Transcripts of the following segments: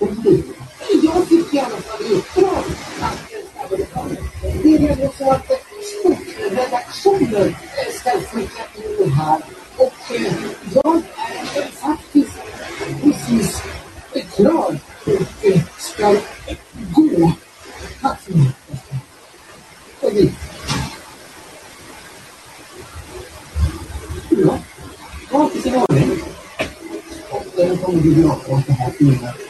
Jag fick i alla fall i uppdrag att det är nämligen så att sportredaktionen ska skicka in det här och jag är faktiskt precis klar och ska gå. Tack så mycket. Och dit. Ja, jag har inte sin aning. Och den kommer biografen det här fina.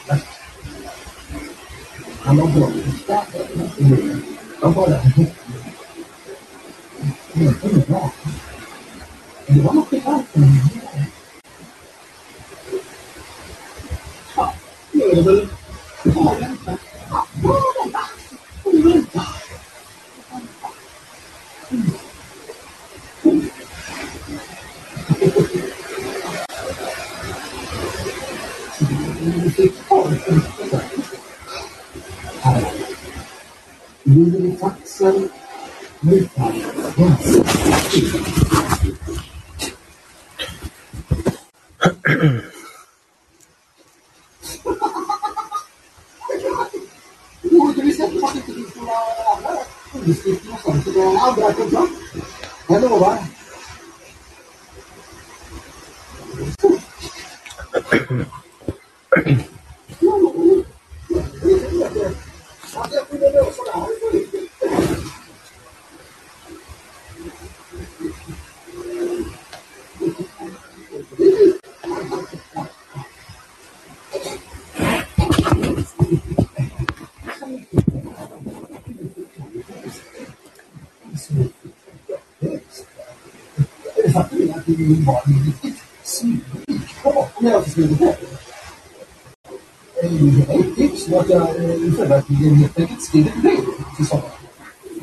Verkligen helt enkelt skriver brev till sommaren.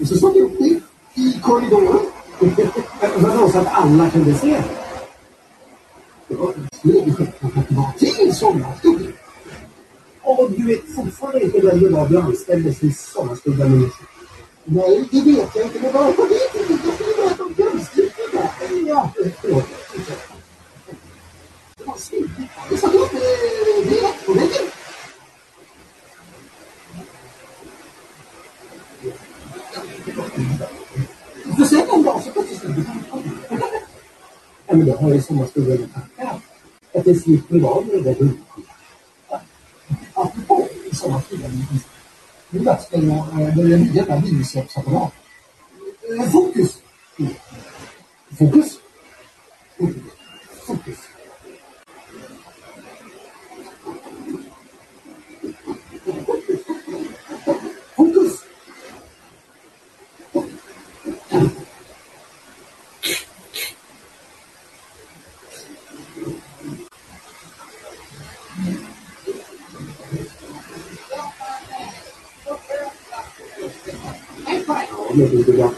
Och så står jag upp i korridoren. Eftersom så att alla kunde se det. Jag skrev självklart att det var till sommarstugan. Och du vet fortfarande inte vem det var du anställdes till sommarstugan Nej, det vet jag inte. Men vad jag vet inte. Jag skulle berätta om grundskriften. Ja, förlåt. Det var snyggt. Det satt upp eh, direkt på väggen. För sen en dag så plötsligt stod det Ja, men det har ju sommarstugan att tacka. Att det slipper vara med det där hundskiten. Apropå sommarstugan. Nu är det dags för eh, den nya vinköpsapparat. Eh, Fokus! Fokus? Fokus. Fokus! Ja, men du, det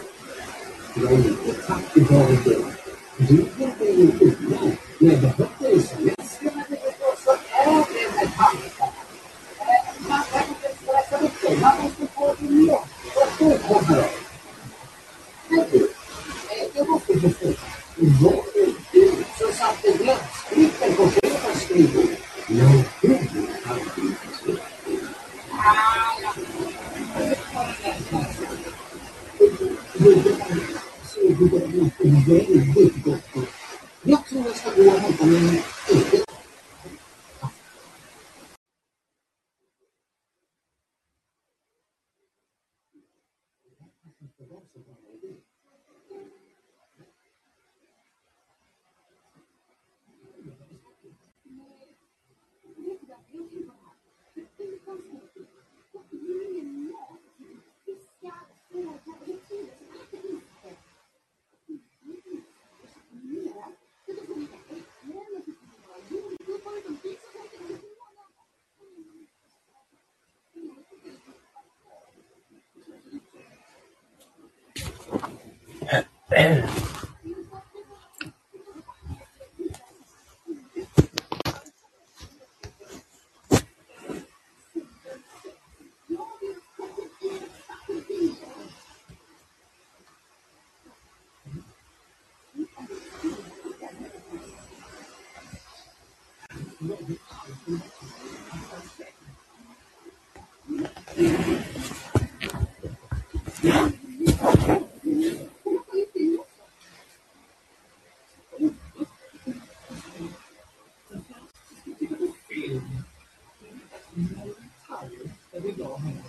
for me.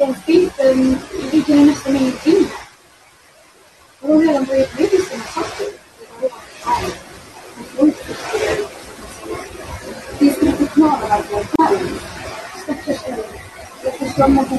den filten ligger nästan ingenting där. Hon har redan börjat bli sina saker. Det är som att förklara vår skärm. Stackars Jag förstår att man kan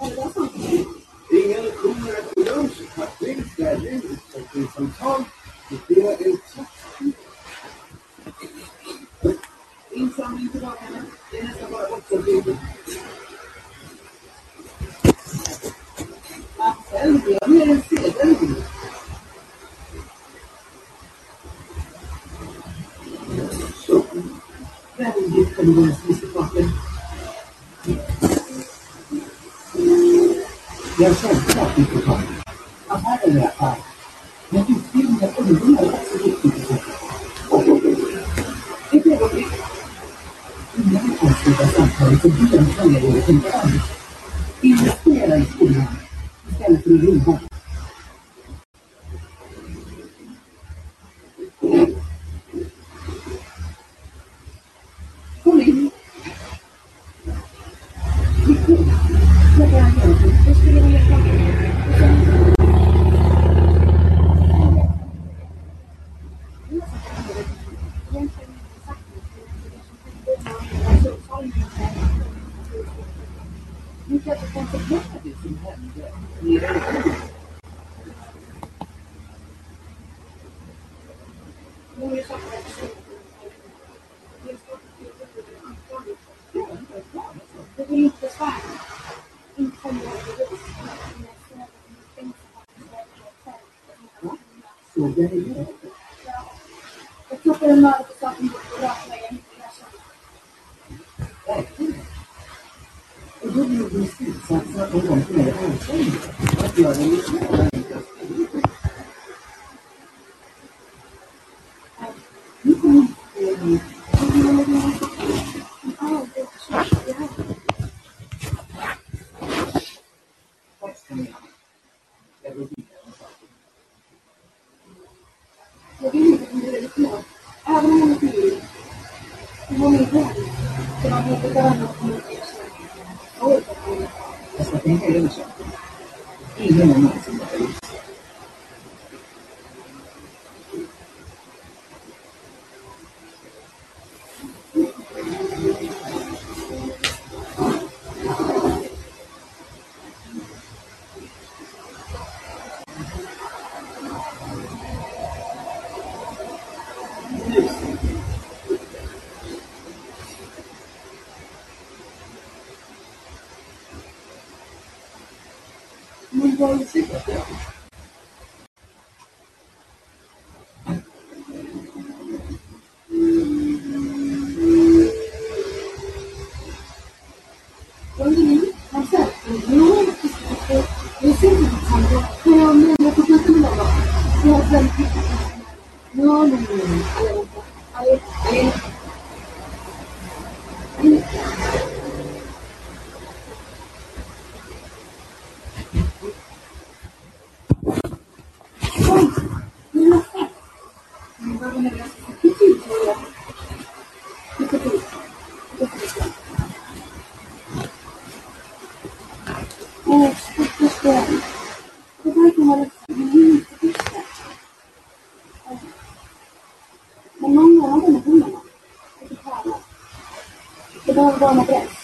Ingen kommer att gå sig på att det där livet som finns centralt riskerar en satsning. Insamling tillbaka, det är nästan bara åtta bilder. 过没过？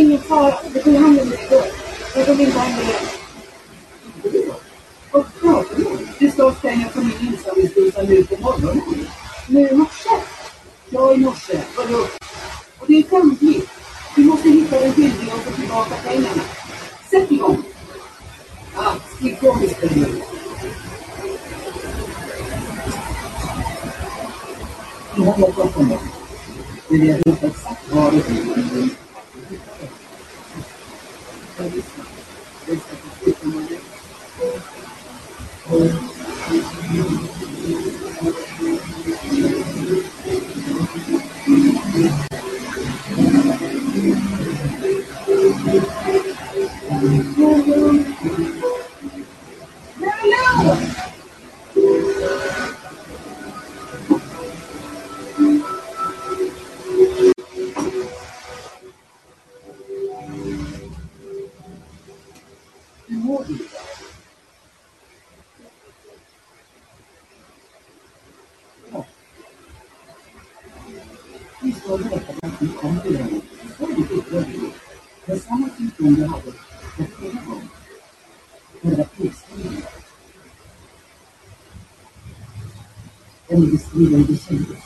ingen fara. Det tog hand om det igår. Jag tog inte Vad pratar du om? Det står pengar på min insamlingsdosa nu på morgonen. Nu i morse? Ja, i morse. Vadå? Och det är skändligt. Du måste hitta en skyldiga och få tillbaka pengarna. Sätt igång! Ja, igång istället. Nu har jag pratat om det. Men jag vet inte exakt var det är. Kanisa Kanisa Katoliki moja vida indecente.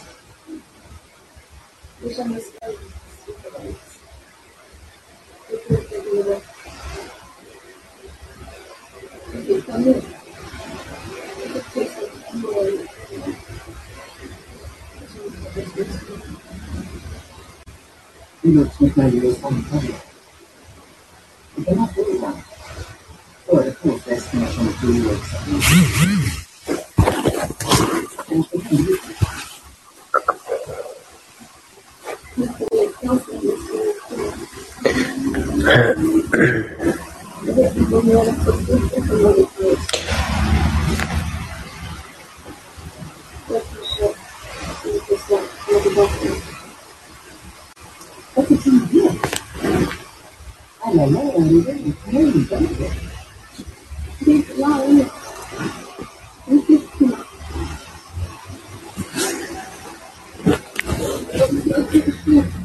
E não te caiu como também. Então, não foi lá. Olha, confesso que nós somos curiosos. Eu não estou What did you do? I don't know. I didn't. I didn't do it. This line. This is too much. This is too much.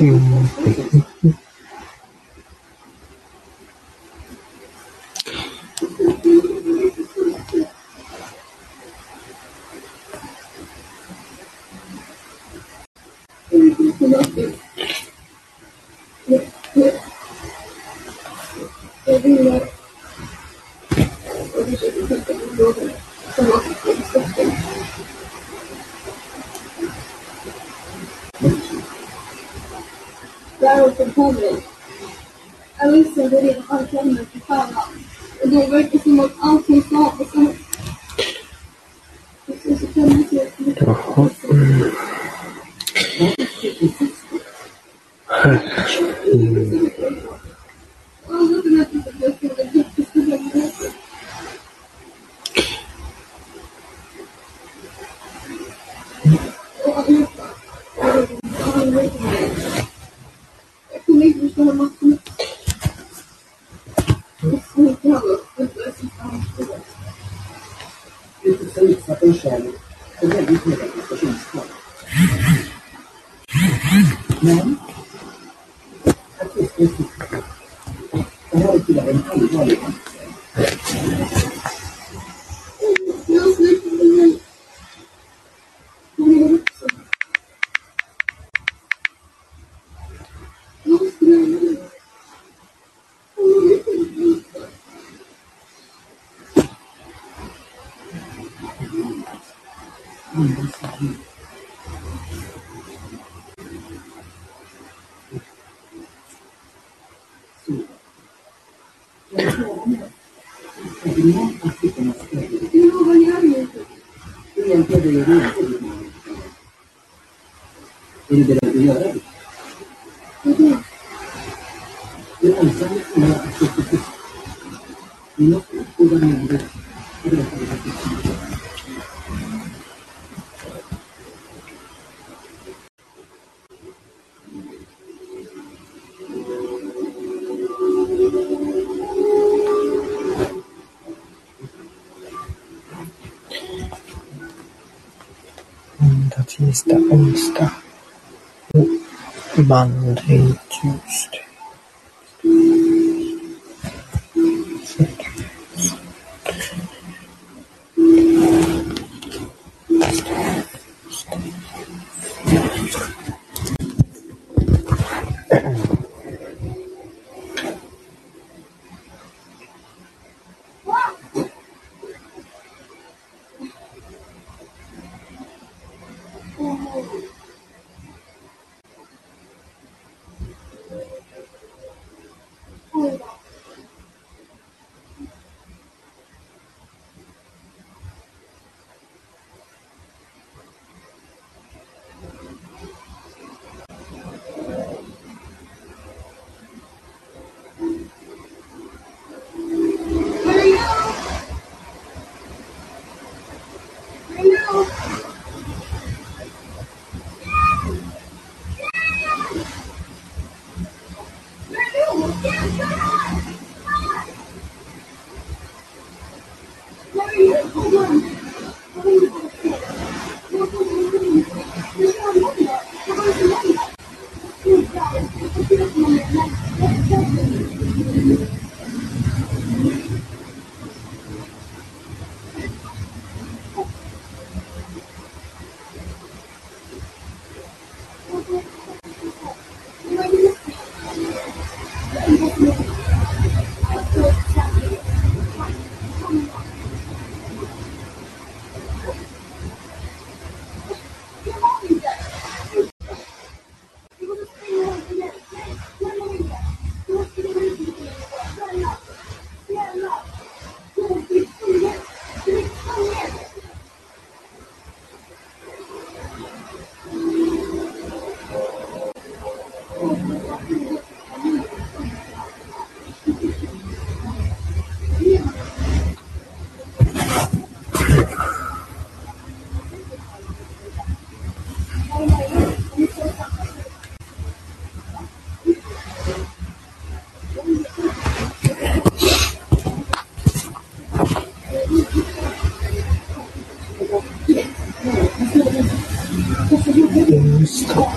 信をもって信じ、Thank you. Covid. A vissa direktavskännare till förhand och drog ut i sin mot allting som och Monday.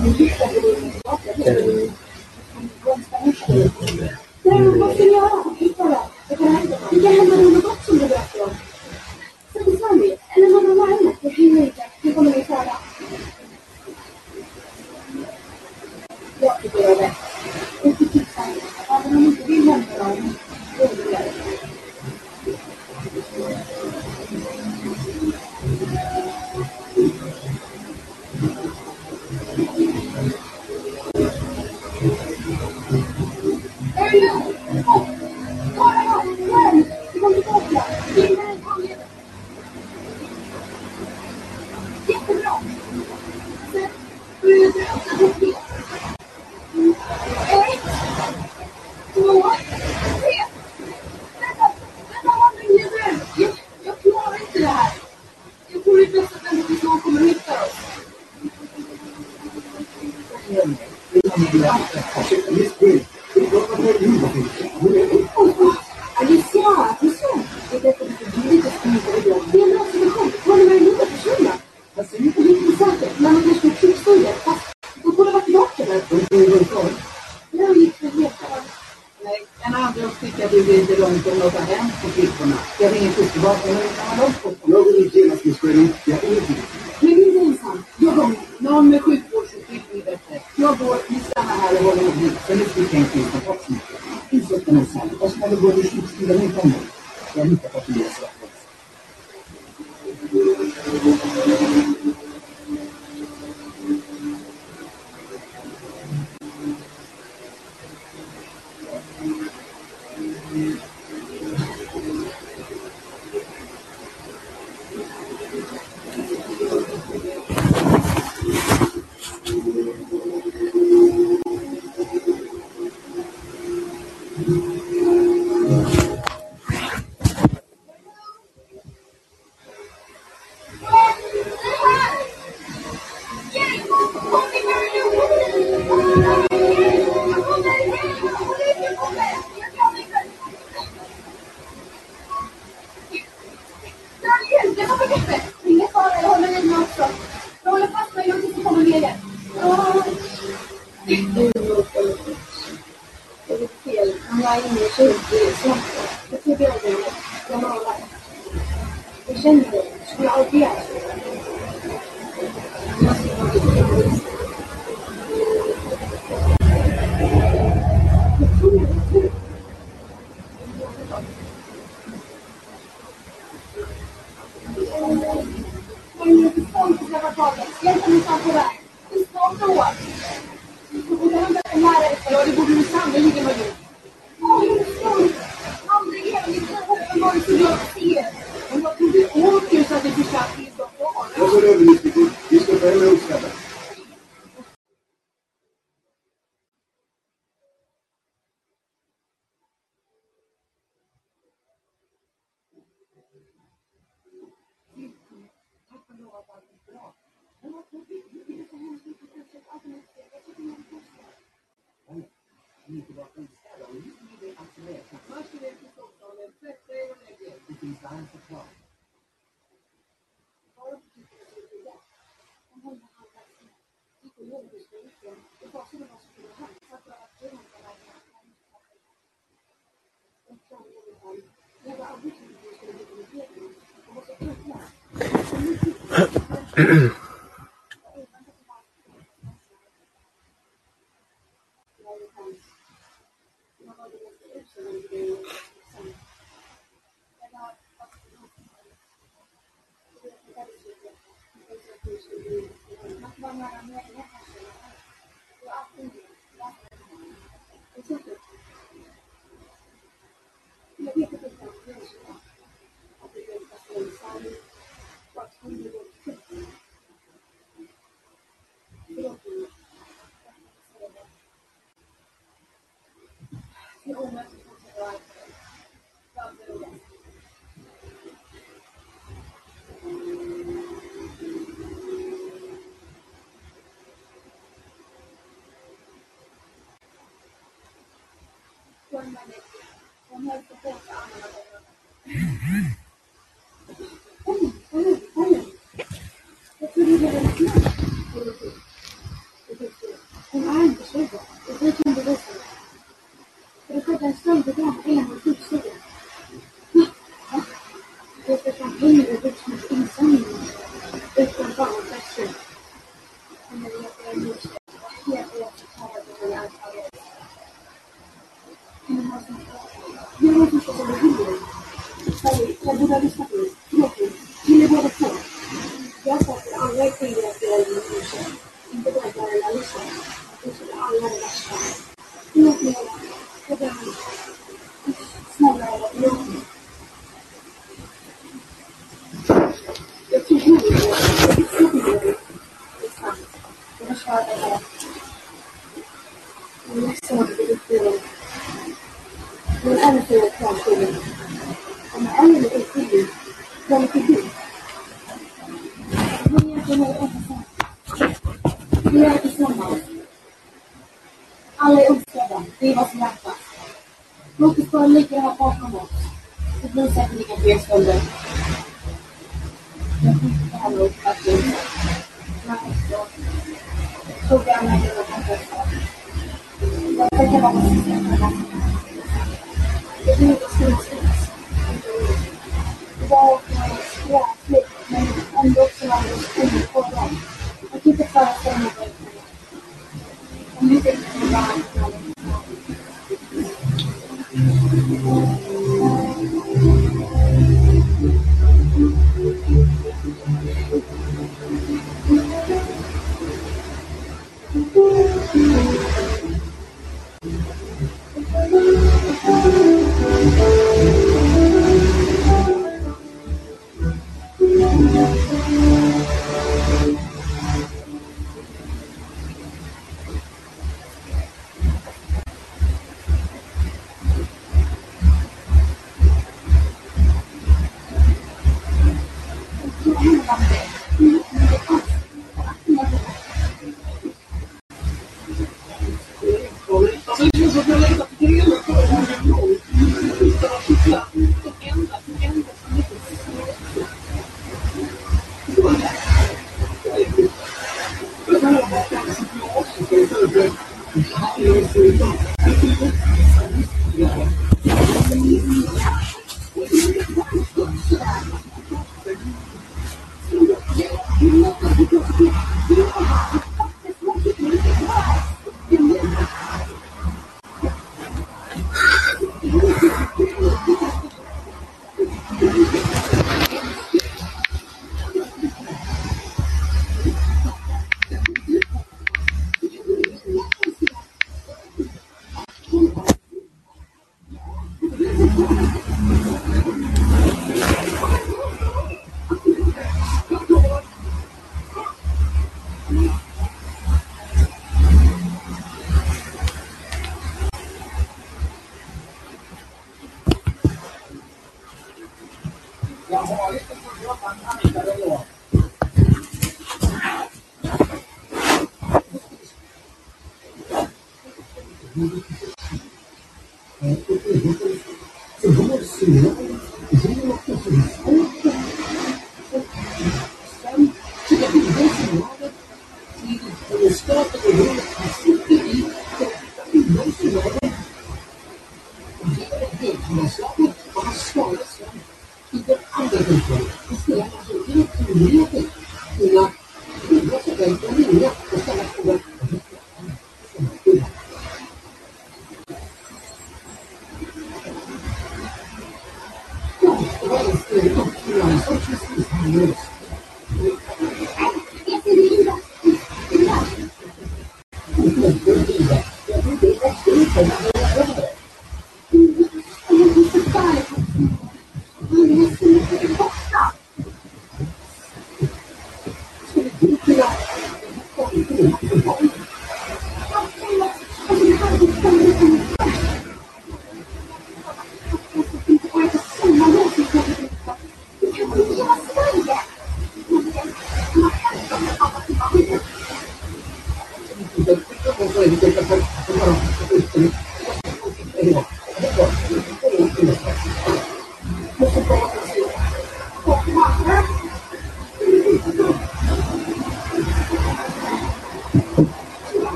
muito bom. andra skickade du inte långt om något har hänt på flickorna. Jag ringer fosterbaken, Jag går ut genast med skolan. Jag kommer inte Men du är ensam. Jag går med. Någon med sjukvårdsutbildning bättre. Jag går, vi stannar här och håller ihop. Sen är sjukhemsfilmen bortsmittad. Ursäkta mig, Sally. Jag ska gå till sjukstugan utan dig. Jag litar på att du löser det. Mm-hmm. permanently. Kung healthy po ang mga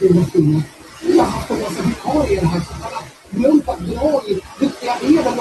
devotioner. Vi har haft en massa vikarier här som har gömt att dra i, deklarerade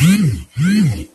Mm-hmm.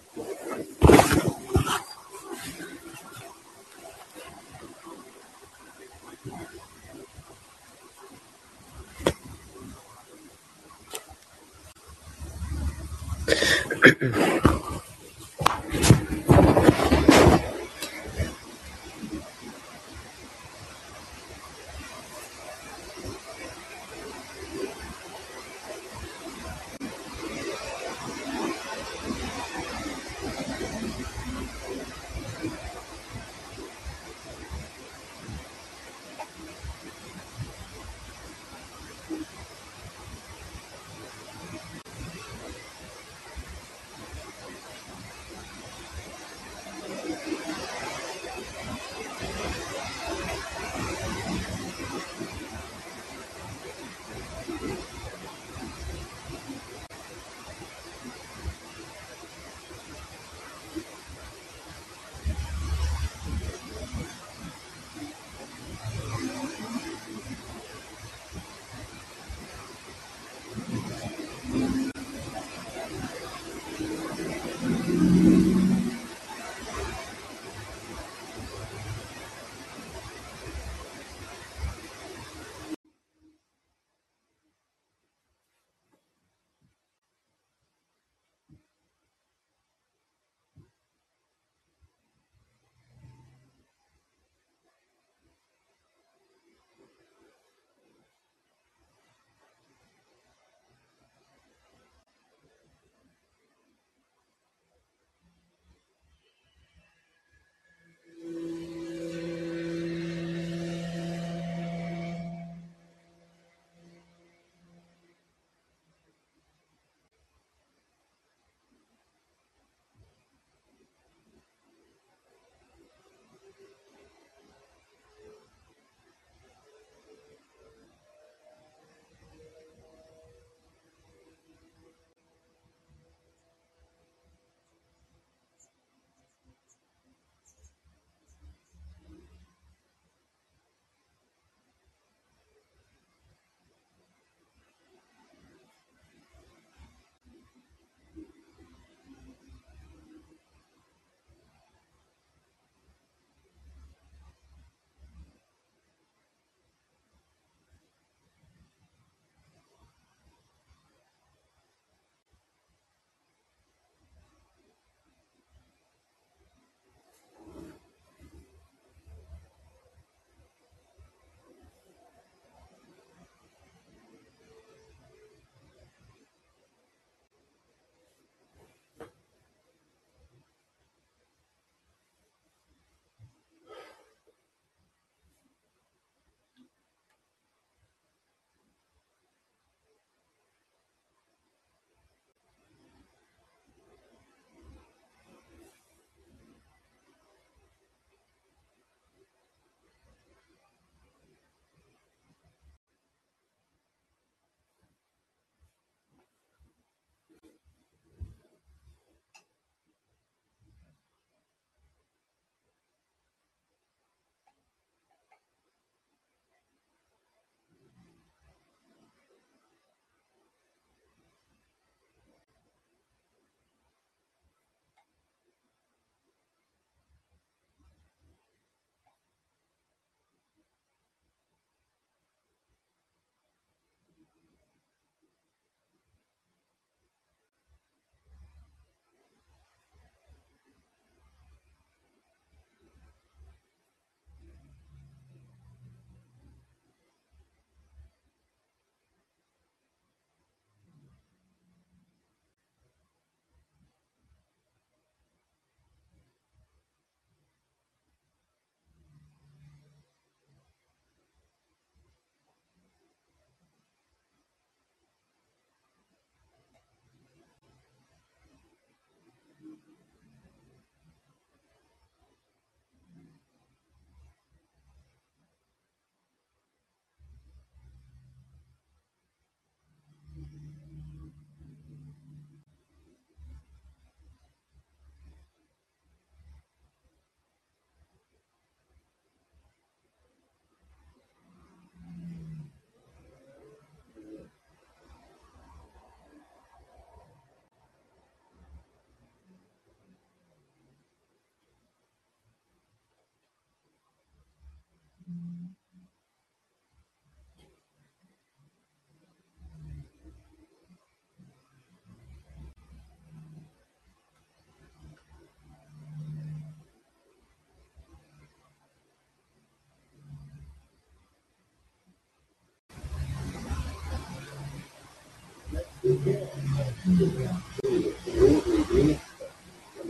Det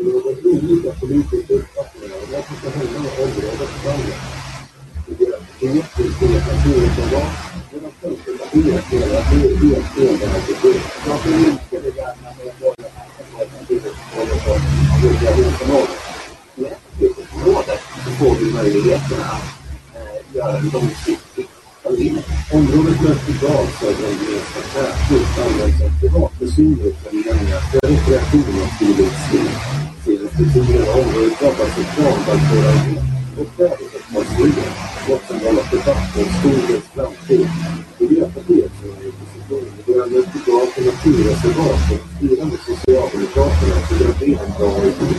råder olika politiska uppfattningar om vad som ska hända med området framåt. Miljöpartiet vill se naturreservat, medan Centerpartiet menar att det är helt fel. Varför minskar det gärna med Miljöpartiet och Miljöpartiet Miljöpartiet så får vi möjligheten att göra en långsiktig planering. Området Mötedal söder om Gnesta tätort används av privatpersoner för föreningar rekreation och friluftsliv. Senaste tiden har området drabbats av planvallfårangrepp och kväveavfallsflygen, något som vållat debatt om skogens framtid. Miljöpartiet som är i opposition vill göra Mötedal naturreservat och styrande Socialdemokraterna tycker att det en bra idé.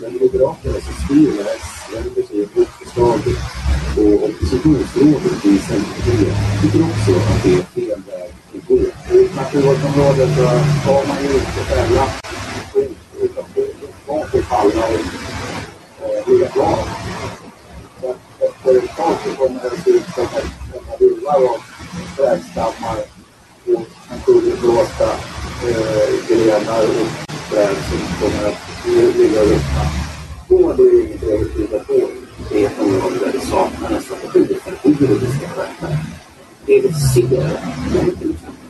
Men Moderaterna som styr med S vänder sig mot förslaget och oppositionsrådet i Centerpartiet tycker också att det är fel väg att gå. I naturvårdsområdet så har man ju inte fälla skit utan det ska få falla och eh, ligga kvar. Så att efter ett tag så kommer det att se ut som ett ett rullar av trädstammar och naturblåsta eh, grenar och träd som kommer att eh, ligga och ruttna. Då är det inget övertygad på. Det är ett område där vi saknar en strategi för hur vi ska sköta det. Det vi ser med till exempel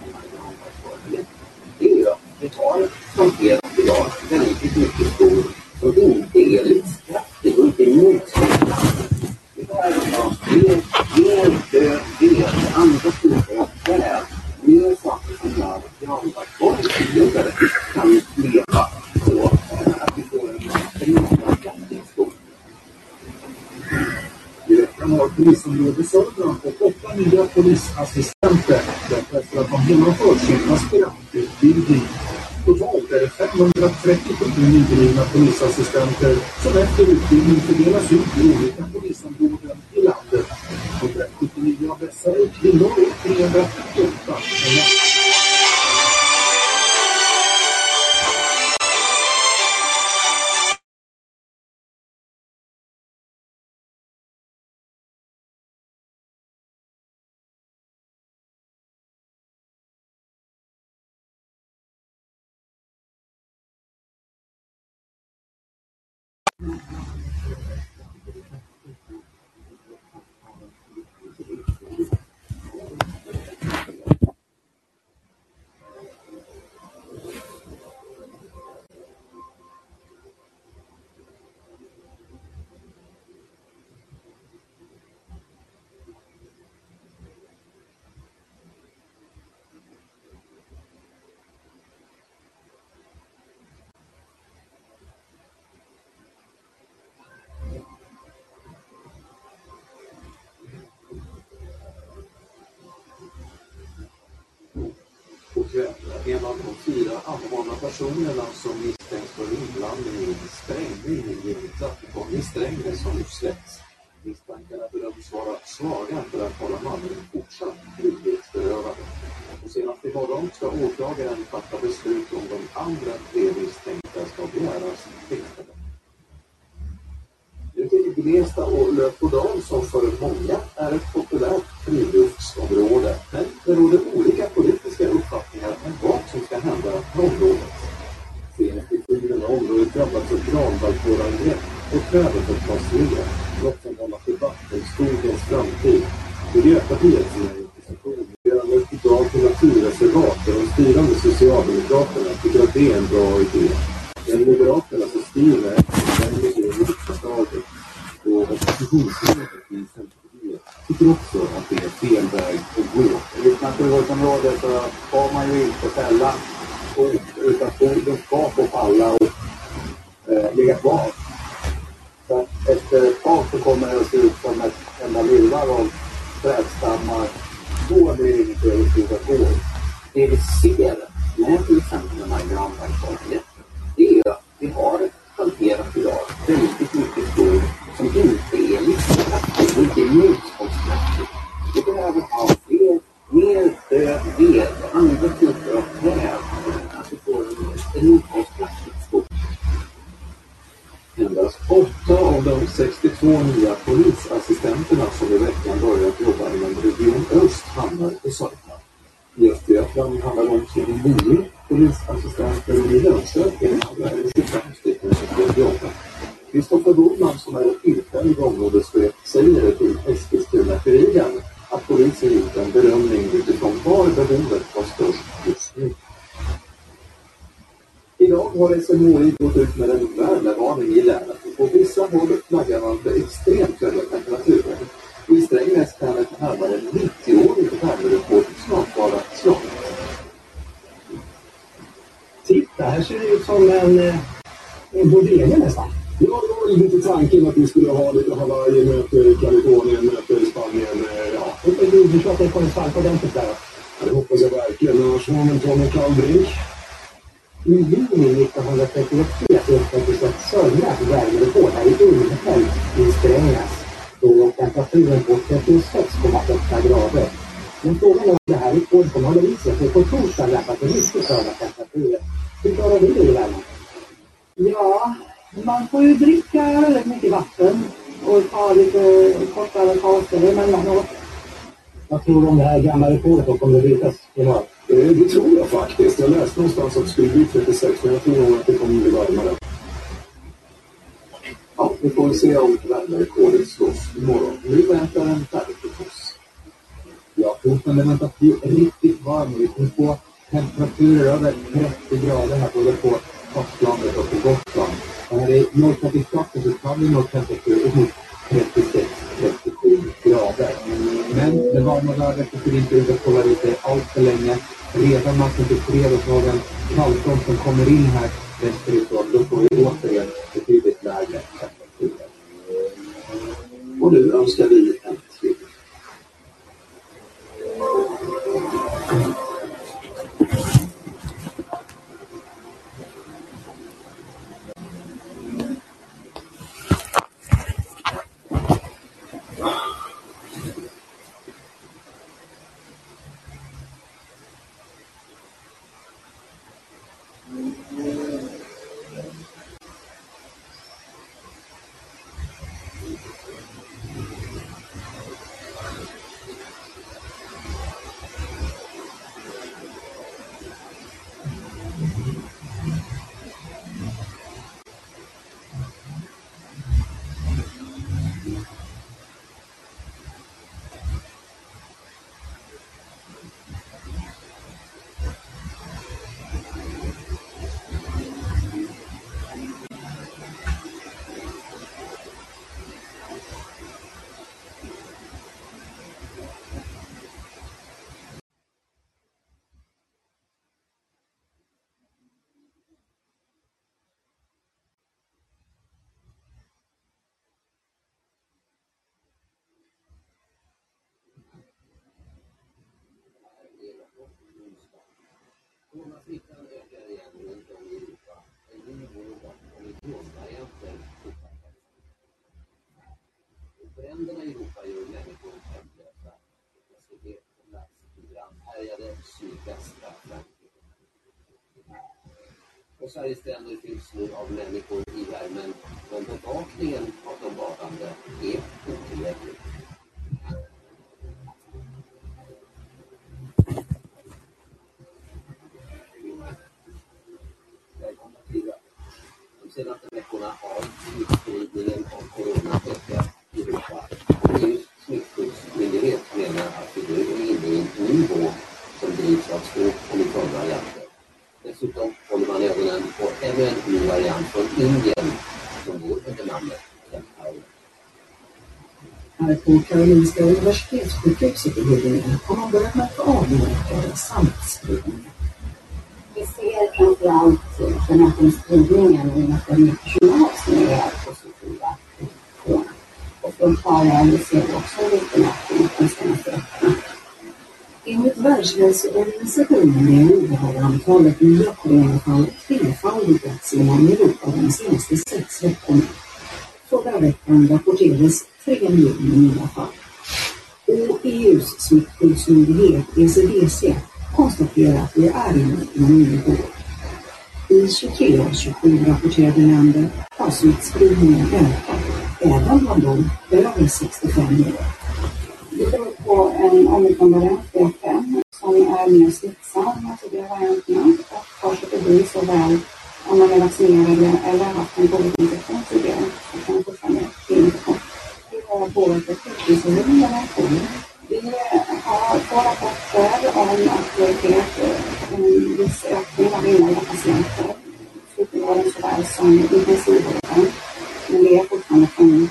det är ju att vi har planterat idag väldigt mycket skog som inte är livskraftig och inte är motståndskraftig. Vi behöver ha mer, mer död ved, andra typer av träd, mer saker som gör att granbarkborren och vidare kan leva på eh, att vi får en drivkraftig skog. I veckan har polisområde Sörmland fått åtta nya polisassistenter detta efter att de genomfört sin aspirantutbildning. Totalt är det 537 nyblivna polisassistenter som efter utbildning fördelas ut i olika En av de fyra anhållna personerna som misstänks för inblandning i sprängning i trafikomm i Strängnäs har nu släppts. Misstankarna bedöms vara svaga för att hålla mannen fortsatt frihetsberövad. Och senast imorgon ska åklagaren fatta beslut om de andra tre misstänkta ska begäras häktade. Nu till Gnesta och Löpodal som för många är ett populärt friluftsområde. Men det råder olika politiska uppfattningar om vad som ska hända med området. Senast i tiden har området drabbats av granbarkborreangrepp och kväveavfallsflygen, något som vållat debatt om skogens framtid. Miljöpartiet som är i opposition vill göra Löpodal till naturreservat och de styrande Socialdemokraterna tycker att det är en bra idé. Men Moderaterna som styr med vänder sig emot förslaget och oppositionsrådet i Centerpartiet tycker också att det är fel väg att gå. I naturvårdsområdet så får man ju inte fälla skog utan skogen ska 1933 upptäcktes att söndrat värmerekord här i Ullhäll i Strängnäs. Då temperaturen på 36,8 grader. Men frågan är om det här rekordet kommer hålla i sig för på torsdag väntas det mycket höga temperaturer. Hur klarar du det i värmen? Ja, man får ju dricka väldigt mycket vatten och ta lite kortare pauser emellanåt. Vad tror du om det här gamla rekordet kommer det brytas imorgon? Eh, Det tror jag faktiskt. Jag läste någonstans att det skulle bli 36, men jag tror nog att det kommer bli varmare. Ja, vi får se om värmerekordet slås imorgon. Nu väntar en oss. Ja, den väntas bli riktigt varm vi kommer få temperaturer över 30 grader här både på fastlandet och på Gotland. Och här i Norrköpingsklassen så kan vi nå temperaturer upp mot 36-37 grader. Men det några vädret betyder inte ut att hålla lite allt för länge. Redan matchen till fredag så har vi en som kommer in här västerifrån. Då får vi återigen betydligt lägre temperaturer. Och nu önskar vi en trevlig Coronasmittan ökar igen runt om i Europa. En ny våg av omikronvarianter hotar. Bränderna i Europa gör människor hemlösa. SVT på plats i brandhärjade sydvästra Frankrike. Och Sveriges stränder fylls nu av människor i värmen, men bevakningen av de badande är otillräcklig. Välkomna till det. De senaste veckorna har smittspridningen av corona ökat i Europa. EUs smittskyddsmyndighet menar att vi nu är inne i en ny våg som drivs av två omikronvarianter. Dessutom håller man ögonen på ännu en ny variant från Indien som går under namnet Kentaur. Här på Karolinska Universitetssjukhuset i Huddinge har man börjat märka av den ökade framför allt framförallt den ökade spridningen i och med att det är mycket personal som är positiva till corona. Och de farliga ser vi också en liten ökning de senaste veckorna. Enligt Världshälsoorganisationen WHO har antalet nya coronafall trefaldigats inom Europa de senaste sex veckorna. Förra veckan rapporterades tre miljoner nya fall. Och EUs smittskyddsmyndighet ECDC konstaterar att vi är inne i en ny våg. I 23 av 27 rapporterade länder har smittspridningen ökat, även bland de över 65 år. Det beror på en omikronvariant, B5, som är mer smittsam än tidigare varianterna och har sig förbi såväl om man är vaccinerad eller haft en covid-infektion tidigare. Så kan man fortfarande bli infektion. Vi har påverkat sjukhusrum och reaktioner. Vi har två rapporter om att det skett en viss ökning av inlagda patienter slutenvården såväl som intensivvården. Men det är fortfarande från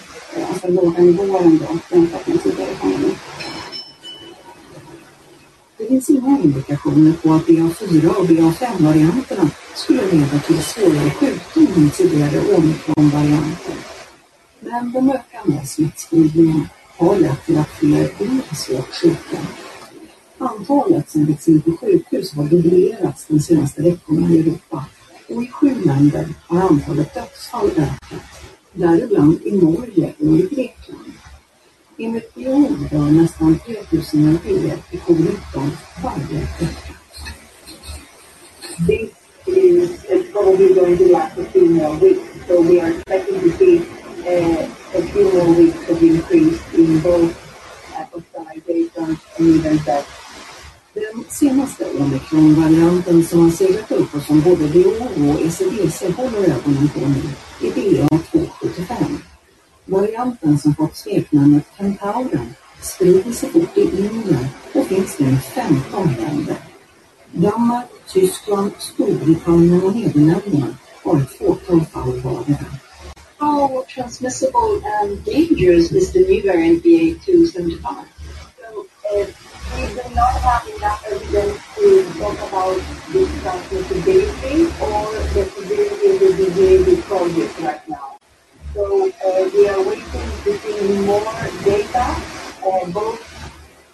alltså, låga nivåer ändå jämfört med tidigare pandemi. Det finns inga indikationer på att BA4 och BA5-varianterna skulle leda till svårare sjukdom än tidigare omikronvarianter. Men den ökande smittspridningen har lett till att fler blir svårt sjuka. Antalet som läggs in på sjukhus har dubblerats de senaste veckorna i Europa och i sju länder har antalet dödsfall ökat, däribland i Norge och i Grekland. Enligt WHO dör nästan 3000 européer i covid-19 varje vecka. this is probably going to last a few more weeks. So we are expecting to see uh, a few more weeks of increase in both uh, hospitalizations and even deaths. Den senaste omikronvarianten som har seglat upp och som både WHO och ECDC håller ögonen på nu är BA275. Varianten som fått smeknamnet Kentauren sprider sig fort i Indien och finns nu i 15 länder. Danmark, Tyskland, Storbritannien och Nederländerna har ett fåtal fall vardera. How transmissible and dangerous is the new variant BA275? So uh, we do not have enough evidence to talk about this transmissibility or the severity of the we call right now. So uh, we are waiting to see more data, uh, both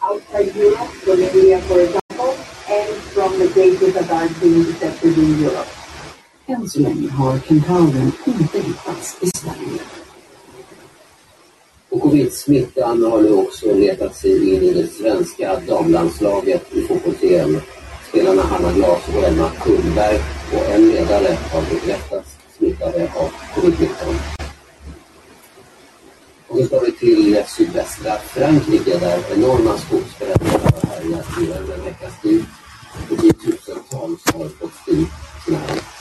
outside Europe, Romania for example, and from the cases that are being detected in Europe. Länge har Kentauren inte hittats i. Covid-smittan har nu också letat sig in i det svenska damlandslaget i fotbolls-EM. Spelarna Hanna Glas och Emma Kullberg och en ledare har bekräftats smittade av covid-19. Och så ska vi till sydvästra Frankrike där enorma skogsbränder har härjat i över en veckas tid. Och tiotusentals har fått fly sina hem.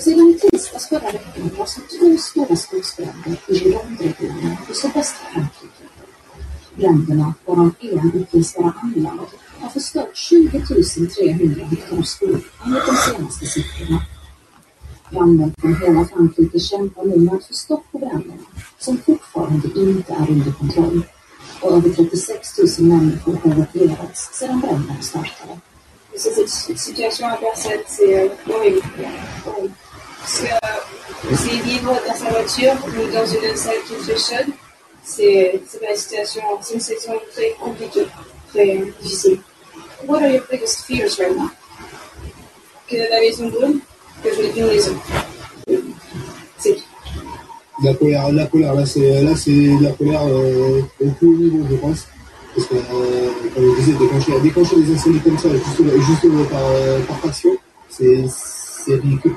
Sedan i tisdags förra veckan har rasade två stora skogsbränder i Gironde-regionen i sydvästra Frankrike. Bränderna, varav en i vara anlagd, har förstört 20 300 hektar skog enligt de senaste siffrorna. Brandmän från hela Frankrike kämpar nu med att få stopp på bränderna, som fortfarande inte är under kontroll. Och över 36 000 människor har evakuerats sedan bränderna startade. Cette situation adverse, c'est horrible. Parce que c'est vivre dans sa voiture ou dans une salle qui fait chaude, c'est une situation, c'est une situation très compliquée, très difficile. What are your biggest fears right now? Que la maison brûle, que je n'ai plus une maison. C'est tout. La colère, la colère, là c'est là c'est de la colère euh, au plus haut niveau je pense. Parce que euh, comme je disais, déclencher, déclencher des incendies comme ça, juste, juste euh, par, euh, par passion, c'est ridicule.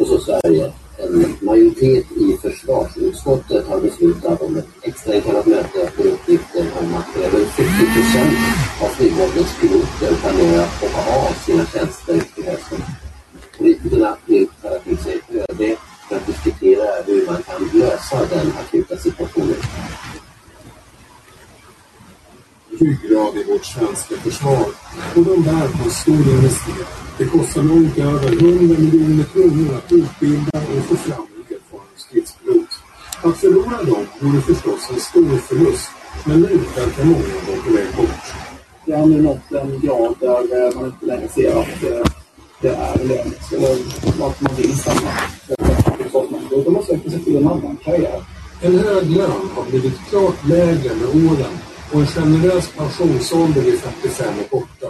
Och så Sverige. En majoritet i försvarsutskottet har beslutat om ett extrainkallat möte för uppgiften om att över 40 procent av flygvapnets piloter planerar att hoppa av sina tjänster i hösten. Politikerna vill kalla till sig ÖB för att diskutera hur man kan lösa den akuta situationen ryggrad i vårt svenska försvar. Och de bär på en stor investering. Det kostar långt över 100 miljoner kronor att utbilda och få fram en erfaren stridspilot. Att förlora dem vore förstås en stor förlust, men nu verkar många vara på väg bort. Det har nu nått en grad där eh, man inte längre ser att eh, det är lönt eller att man vill stanna. Utan man söker sig till en annan karriär. En hög lön har blivit klart lägre med åren och en generös pensionsålder vid 55 är borta.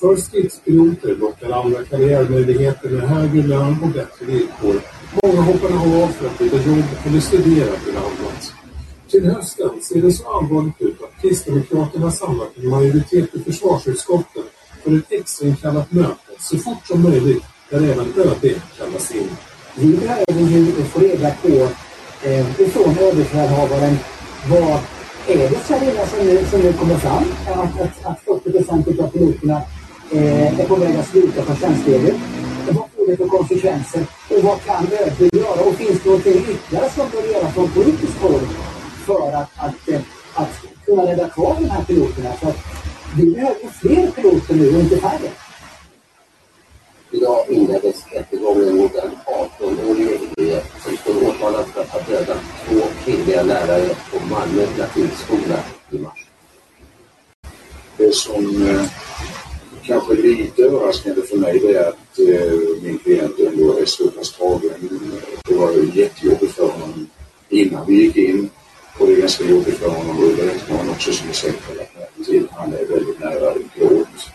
För stridspiloter lockar andra karriärmöjligheter med högre lön och bättre villkor. Många hoppar av för att byta jobb eller studera till annat. Till hösten ser det så allvarligt ut att Kristdemokraterna samlat en majoritet i försvarsutskottet för ett extrainkallat möte så fort som möjligt där även ÖB kallas in. Vi behöver ju få reda på eh, ifrån överbefälhavaren vad är det så illa som nu, som nu kommer fram? Att, att, att 40 procent av piloterna eh, är på väg att sluta på tjänstledigt. Vad får det för konsekvenser? Och vad kan ÖB göra? Och finns det någonting ytterligare som bör göras från politiskt håll för att, att, att kunna rädda kvar de här piloterna? För att vi behöver fler piloter nu och inte färre. Idag inleddes rättegången mot en 18-årig elev som står åtalad för att ha dödat två kvinnliga lärare på Malmö latinskola i mars. Det som eh, kanske är lite överraskande för mig det är att eh, min klient ändå är så pass tagen. Det var ju jättejobbigt för honom innan vi gick in och det är ganska jobbigt för honom under rättegången också som vi säker på att Han är väldigt nära gråt.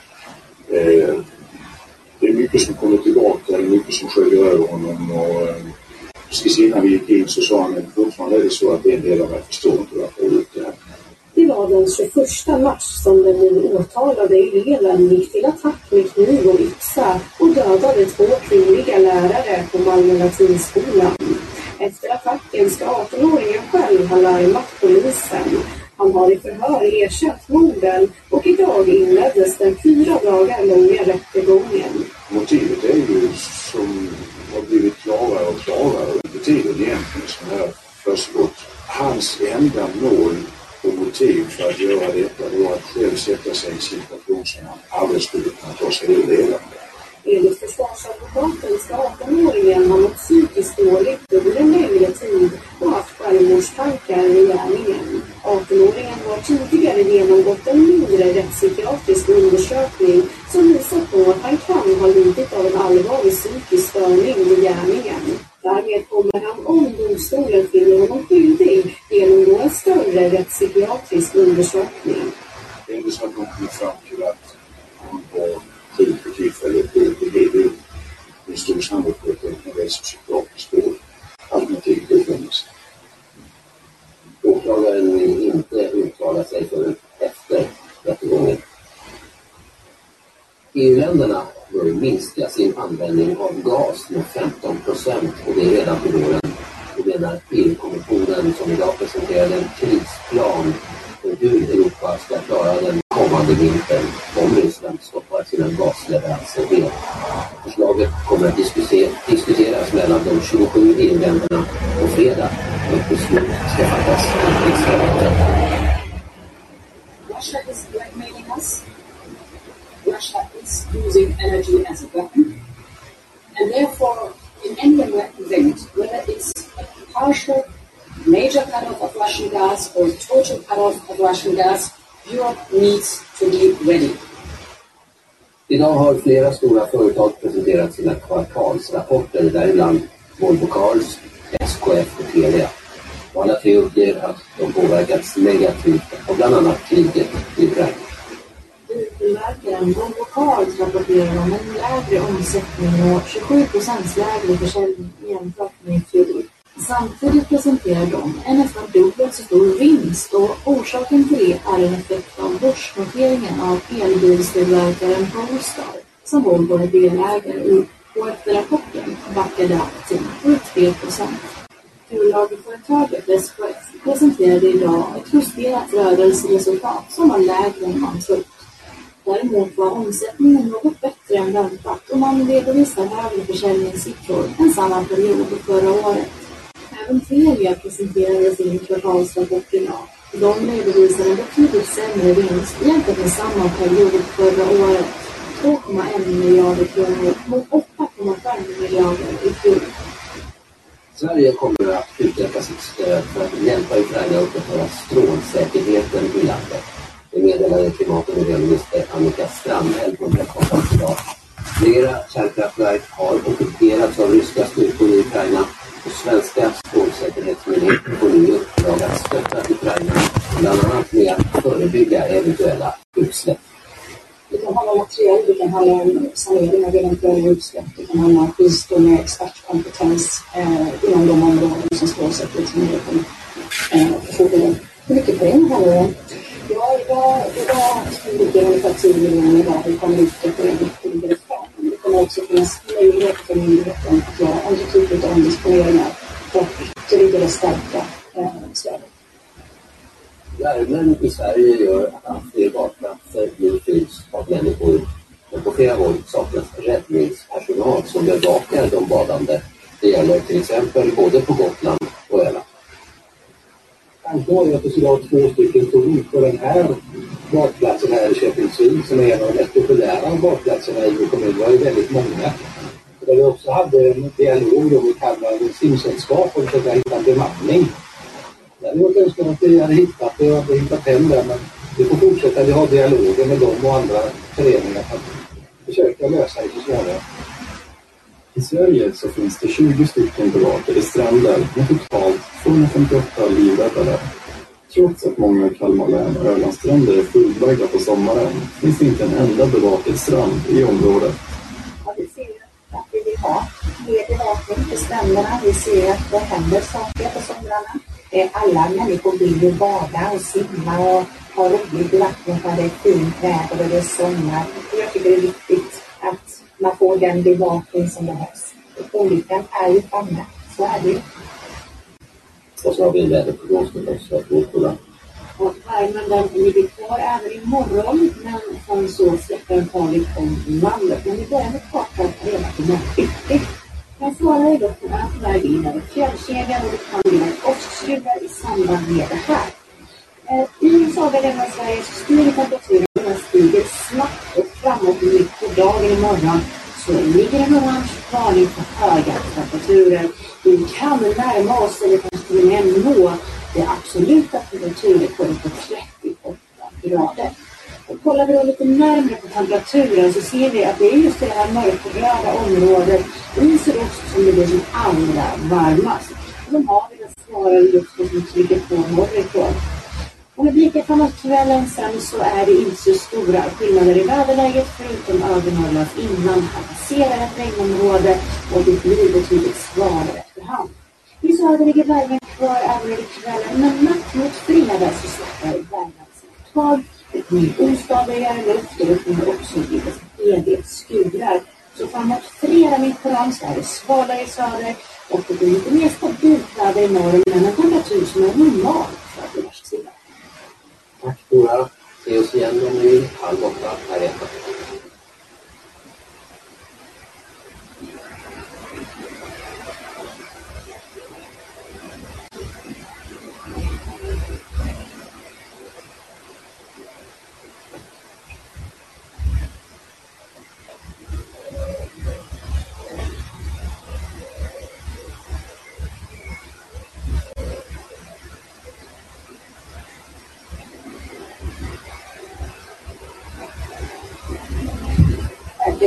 Eh, det är mycket som kommer tillbaka, det är mycket som sköljer över honom och eh, precis innan vi gick in så sa han att fortfarande är det så att det är en del av mig förstår inte varför jag har gjort det här. Det var den 21 mars som den nu åtalade eleven gick till attack med kniv och yxa och dödade två kvinnliga lärare på Malmö Latinskola. Efter attacken ska 18-åringen själv ha larmat polisen. Han har i förhör erkänt morden och idag inleddes den fyra dagar långa rättegången. Motivet är ju som har blivit klarare och klarare under tiden egentligen som det här försiggått. Hans enda mål och motiv för att göra detta var att själv sätta sig i en situation som han aldrig skulle kunna ta sig ur levande. Enligt försvarsadvokaten ska 18-åringen ha mått psykiskt dåligt under en längre tid och haft självmordstankar i gärningen. 18-åringen har tidigare genomgått en mindre rättspsykiatrisk undersökning som visar på att han kan ha lidit av en allvarlig psykisk störning vid gärningen. Därmed kommer han, om domstolen finner honom skyldig, genomgå en större rättspsykiatrisk undersökning. Enligt så att de fram till att hon var tid för tillfället. Det det blir ju med stor sannolikhet en rättspsykiatrisk vård. Alternativet är fängelse. Åklagaren vill inte uttala sig förrän efter rättegången. EU-länderna bör minska sin användning av gas med 15 procent och det är redan på våren. Det menar EU-kommissionen som idag presenterade en krisplan hur Europa ska klara den kommande vintern om Ryssland stoppar sina gasleveranser helt. Förslaget kommer att diskuteras mellan de 27 EU-länderna på fredag och ett beslut ska fattas i riksdagen. Russia is blackmailing us. Russia is using energy as a weapon. And therefore, in any event, whether it's a partial, major cut-off of Russian gas or total cut-off of Russian gas, Europe needs to be ready. Idag har flera stora företag presenterat sina kvartalsrapporter, däribland Volvo Cars, SKF och Telia. Och alla tre uppger att de påverkats negativt av bland annat kriget i Ukraina. Biltillverkaren Volvo Cars rapporterar om en lägre omsättning och 27 procents lägre försäljning jämfört med i fjol. Samtidigt presenterar de en nästan dubbelt så stor vinst och orsaken till det är en effekt av börsnoteringen av elbilstillverkaren Polestar som Volvo är delägare i och efter rapporten backade aktien upp 3 procent. Turlagerföretaget SKF presenterade idag ett justerat rörelseresultat som var lägre än man trott. Däremot var omsättningen något bättre än väntat och man redovisar högre försäljningssiffror än samma period förra året. Även Telia presenterade sin kvartalsrapport idag. De redovisar en betydligt sämre vinst jämfört med samma period förra året. 2,1 miljarder kronor mot 8,5 miljarder i fjol. Sverige kommer att utöka sitt stöd för att hjälpa Ukraina att upprätthålla strålsäkerheten i landet. Det meddelade klimat och miljöminister Annika Strandhäll på en presskonferens idag. Flera kärnkraftverk har ockuperats av ryska styrkor i Ukraina svenska strålsäkerhetsmyndigheter får nu i uppdrag att stötta Ukraina bland annat med att förebygga eventuella utsläpp. Det kan handla om material, det kan handla om sanering av eventuella utsläpp, det kan handla om att bistå med expertkompetens eh, inom de områden som strålsäkerhetsmyndigheten eh, förfogar över. Hur mycket pengar handlar det om? Ja, idag, idag ligger ungefär 10 miljoner idag. Vi kommer utveckla det ytterligare kommer också finnas möjlighet för myndigheten att göra andra typer av omdisponeringar för att ytterligare stärka eh, Sverige. Värmen i Sverige gör att allt fler badplatser nu fylls av människor. Men på flera håll saknas räddningspersonal som bevakar de badande. Det gäller till exempel både på Gotland och Öland. Tanken var ju att det skulle ha två stycken torn på den här badplatsen här i Köpingsund som är en av de mest populära badplatserna i vår kommun. Vi har ju väldigt många. Där vi också hade en dialog då med Kalmar simsällskap och försöka hitta en bemanning. Det hade varit önskvärt att vi hade hittat det och hade hittat hem det men vi får fortsätta. Vi har dialoger med dem och andra föreningar för att försöka lösa det så småningom. I Sverige så finns det 20 stycken bevakade stränder med totalt 258 livräddare. Trots att många Kalmar län och Ölandsstränder är fullbelagda på sommaren finns det inte en enda bevakad strand i området. Ja, vi ser att vi vill ha mer bevakning på stränderna. Vi ser att det händer saker på somrarna. Alla människor vill ju bada och simma och ha roligt i vattnet när det är fint väder och det är sommar. Och Jag tycker det är viktigt man får den bevakning som behövs. Olyckan är ju framme, så är det ju. Och så har vi en väderprognos förstås för Vårskolan. Och värmen den ligger kvar även imorgon, men sen så släpper den farligt om landet. Men vi börjar med kartan redan imorgon bitti. Den svarar luften är på väg in över fjällkedjan och det kan bli åskskurar i samband med det här. Eh, I delen av Sverige så stiger temperaturen och den stiger snabbt framåt mitt på dagen imorgon så ligger en orange varning för höga temperaturer. Vi kan närma oss, eller kanske till och med nå, det absoluta temperaturrekordet på 38 grader. Och kollar vi då lite närmare på temperaturen så ser vi att det är just det här mörkröda området i sydost som det blir som allra varmast. Och de har vi den svalare luften som trycker på norrifrån. Om vi blickar framåt kvällen sen så är det inte så stora skillnader i väderläget förutom övre Norrlands inland. Här passerar ett regnområde och det blir betydligt svalare efterhand. I söder ligger värmen kvar även över kvällen men natt mot fredag så släpper värmen sitt tag. Det blir ostadigare luft och det kommer också bli en hel del skurar. Så framåt fredag mitt på dagen så är det svalare i söder och det blir lite mer stabilt väder i norr men en temperatur som är normal för årstiden. Tack Dora. Se oss igen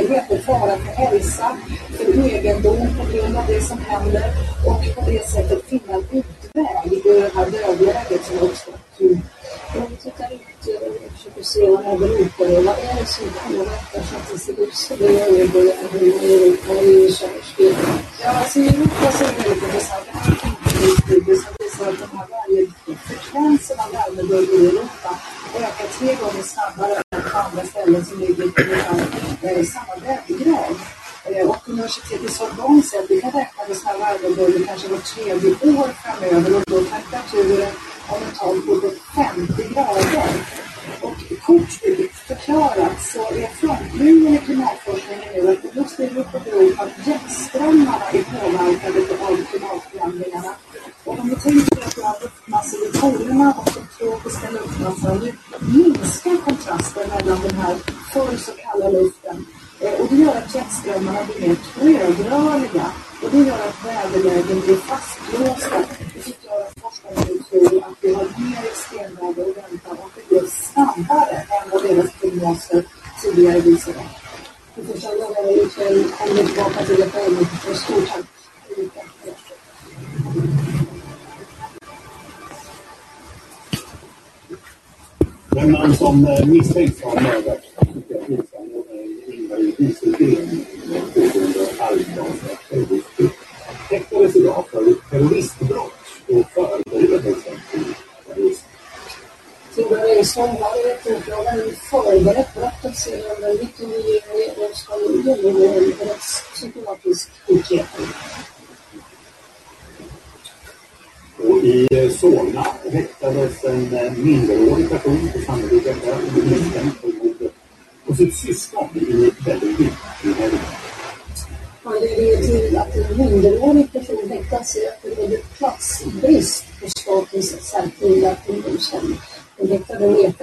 säkerhet och fara för hälsa, för egendom på grund av det som händer och på det sättet finna en utväg ur det här dödläget som har uppstått. Mm. Om vi tittar ut och försöker se vad Europa är, vad är det som påverkar så det som gör Europa och i Ja, alltså i Europa så är det lite intressant. Det här är en studie som visar att de här värmefrekvenserna, av värmeböljor i Europa ökar tre gånger snabbare än på andra ställen som ligger på ungefär eh, samma breddgrad. Eh, och universitetet i Sorbonne säger att vi kan räkna med sådana här kanske vart tredje år framöver och då temperaturen om ett tag går 50 grader. Och kort förklarat så är frontlinjen i klimatforskningen nu att det just Europa beror på att jetströmmar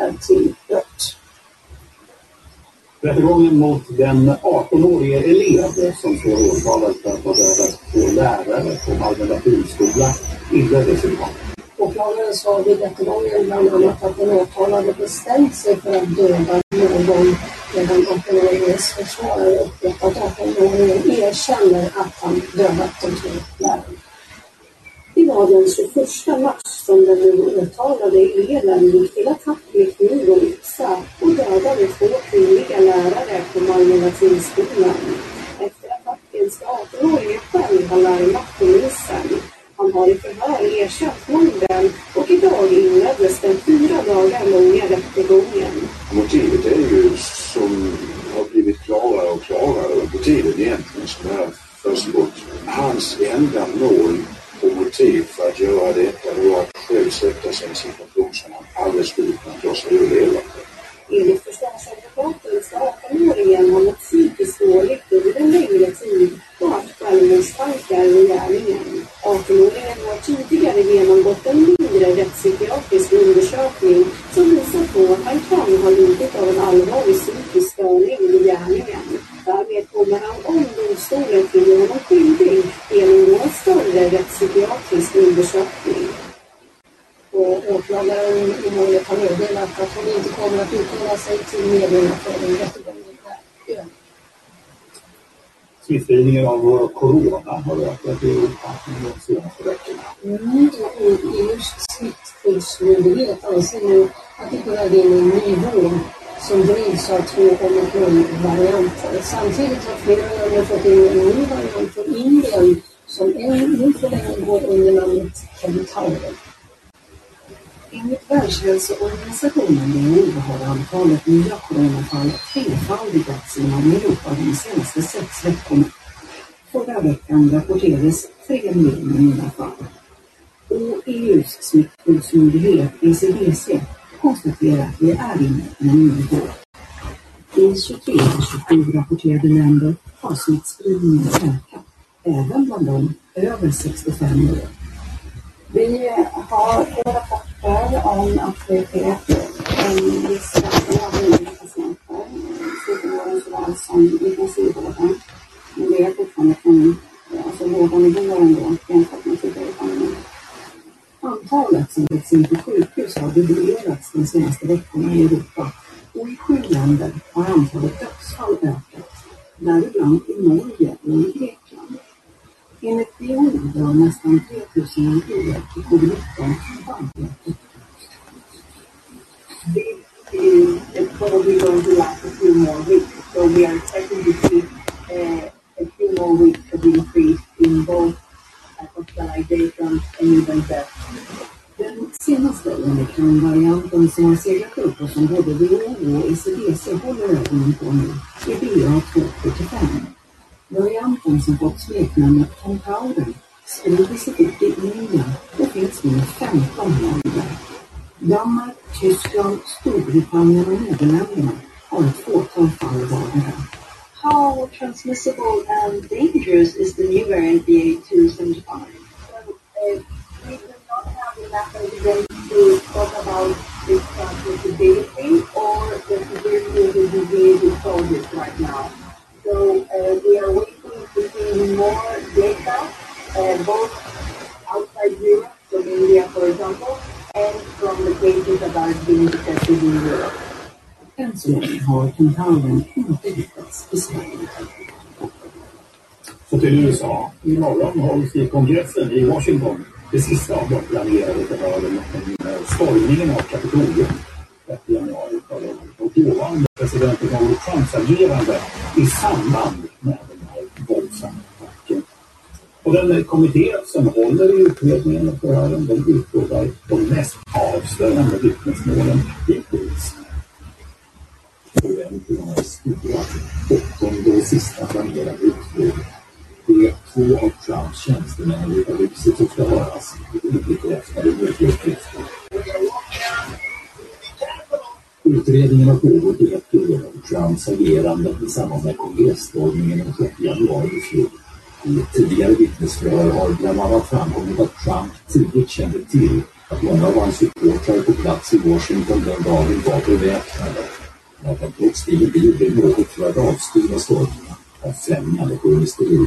nekar till brott. Rättegången mot den 18-årige elev som står åtalad för att ha dödat två lärare på Malmö Latinskola inleddes idag. Åklagaren sa vid rättegången bland annat att den åtalade bestämt sig för att döda någon medan 18-åringens försvarare uppgett att 18-åringen erkänner att han dödat de två var den 21 mars som den nu åtalade eleven gick till attack med kniv och yxa och dödade två kvinnliga lärare på Malmö Latinskolan. Efter attacken ska 18-åringen själv ha larmat polisen. Han har i förhör erkänt morden och idag inleddes den fyra dagar långa rättegången. Motivet är ju som har blivit klarare och klarare under tiden egentligen som det här försiggått. Hans enda mål och motiv för att göra detta var att själv sätta sig i en situation som han aldrig skulle kunna ta sig ur levande. Enligt försvarsadvokaten ska 18-åringen ha mått psykiskt dåligt under en längre tid och haft självmordstankar vid gärningen. 18-åringen har tidigare genomgått en mindre rättspsykiatrisk undersökning som visar på att han kan ha lidit av en allvarlig psykisk störning vid gärningen. Därmed kommer han, om domstolen finner honom skyldig, genomgå en större rättspsykiatrisk undersökning. Och åklagaren i målet har meddelat att hon inte kommer att uttala sig till medierna förrän rättegången är över. Smittspridningen av corona har ökat i under de senaste veckorna. Mm, och EUs smittskyddsmyndighet anser nu att det väg in en ny våg som drivs av två omikronvarianter. Samtidigt har flera länder fått in en ny variant från Indien som ännu så länge går under namnet Kentaur. Enligt Världshälsoorganisationen WHO har antalet nya coronafall trefaldigats inom Europa de senaste sex veckorna. Förra veckan rapporterades tre miljoner nya fall. Och EUs smittskyddsmyndighet ECDC konstaterar att vi är inne i en ny våg. I 23 av 27 rapporterade länder har smittspridningen ökat, även bland de över 65 år. Vi har rapporter om att det sker en viss ökning av nya patienter i sjukvården såväl som intensivvården. Men det är fortfarande från alltså, låga nivåer ändå jämfört med tidigare pandemin. Antalet som läggs in på sjukhus har dubblerats de senaste veckorna i Europa och i sju länder har antalet dödsfall ökat, däribland i Norge och i Grekland. Enligt WHO dör nästan 3000 individer eh, i covid-19 varje vecka. is it's probably going to last a few more weeks. So we are expecting to see uh, a few more weeks of increase in both hospitalizations and even death. Den senaste omikronvarianten som har seglat upp och som både WHO och ECDC håller ögonen på nu är BA275. Varianten som fått smeknamnet Contauren sprider sig ut i Indien och finns nu i 15 länder. Danmark, Tyskland, Storbritannien och Nederländerna har ett fåtal fall. How transmissible and dangerous is the new variant BA275? So, uh, we do not have enough evidence to talk about its transmissibility or the severity of the disease we it right now. So uh, we are waiting to see more data, uh, both outside Europe, so India for example, and from the cases that are being detected in Europe. Länge har Contauren inte hittats i Sverige. Så till USA. Imorgon hålls i kongressen i Washington det sista av de planerade förhören om stormningen av Kapitolium. 6 januari förra året och dåvarande presidenten Donald Trumps agerande i samband med den här våldsamma attacken. Och den eh, kommitté som håller i utredningen och förhören, den utlovar de mest avslöjande vittnesmålen hittills. Förväntningarna är stora. Åttonde och sista planerade utfrågningen Det är två av Trumps tjänstemän i Vita huset som ska höras. Obekräftade uppgifter. Utredningen har pågått i ett år om Trumps agerande i samband med kongresstormningen den 6 januari i fjol. I tidigare vittnesförhör har bland annat framkommit att Trump tidigt kände till att många av hans supportrar på plats i Washington den dagen var beväpnade. Men att han trots det inte gjorde något för att avstyra stormningen av främjande journalisteri.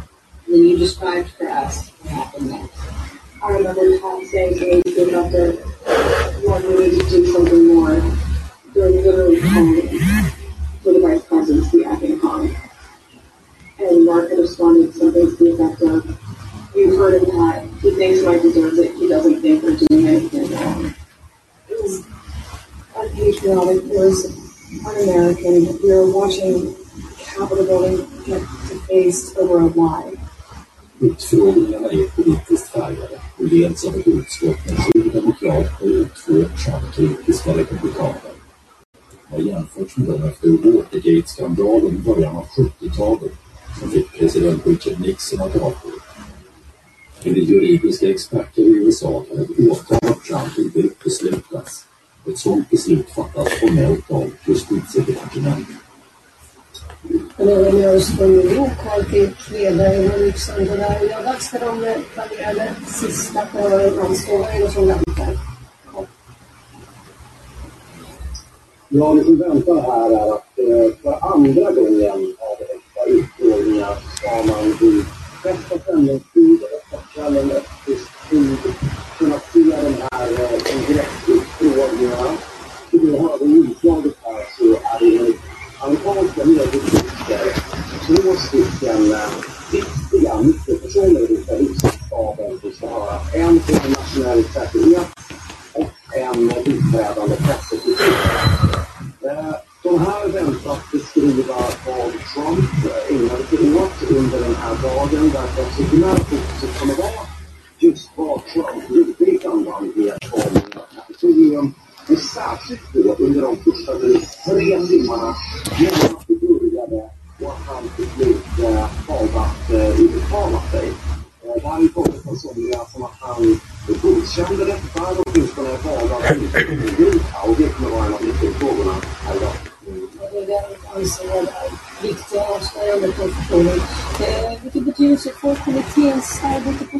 Then you described for us what happened next. I remember Tom saying to me, you have to, Lord, we to do something more. They're literally calling for the vice president to be acting upon. And Mark had responded something to the effect of, you've heard him that he thinks Mike deserves it, he doesn't think we're doing anything wrong. It was unpatriotic, it was un-American. We were watching Capitol building get defaced over a lie. Utfrågningarna är politiskt färgade och leds av ett utskott med sju demokrater och två Trump-kritiska republikaner. Har jämförts med dem efter Watergate-skandalen i början av 70-talet som fick president Richard Nixon att avgå. Enligt juridiska experter i USA kan ett åtal av Trump inte uteslutas. Ett sådant beslut fattas formellt av justitiedepartementet. Men även i Östern New York har fick och i Nixon. Det där är ju dags för de planerade sista på Hans och som väntar. Ja, det som väntar här är att eh, för andra gången av extra utfrågningar ska man vid bästa sändningstid och kvällen efter tid kunna se de här eh, kongressutfrågningarna. Som vi hörde i inslaget här så är det enligt amerikanska medieuppgifter två stycken viktiga nyckelpersoner i Vita huset-staben som ska höra. En för nationell säkerhet och en biträdande pressekreterare. Eh, de här väntas beskriva vad Trump ägnade sig åt under den här dagen därför att sekundära fokuset kommer vara just vad Trump gjorde i samband med stormningen av Kapitolium. Och särskilt då under de första drygt genom att det började och att han till slut valde att uttala sig. Eh, det här är kommit från somliga som att han godkände detta, eller åtminstone valde att ingripa. Och det kommer vara en av nyckelfrågorna här idag. Eh, det den anser är viktiga avslöjandet av förtroendet. Eh, vilken betydelse får kommitténs arbete på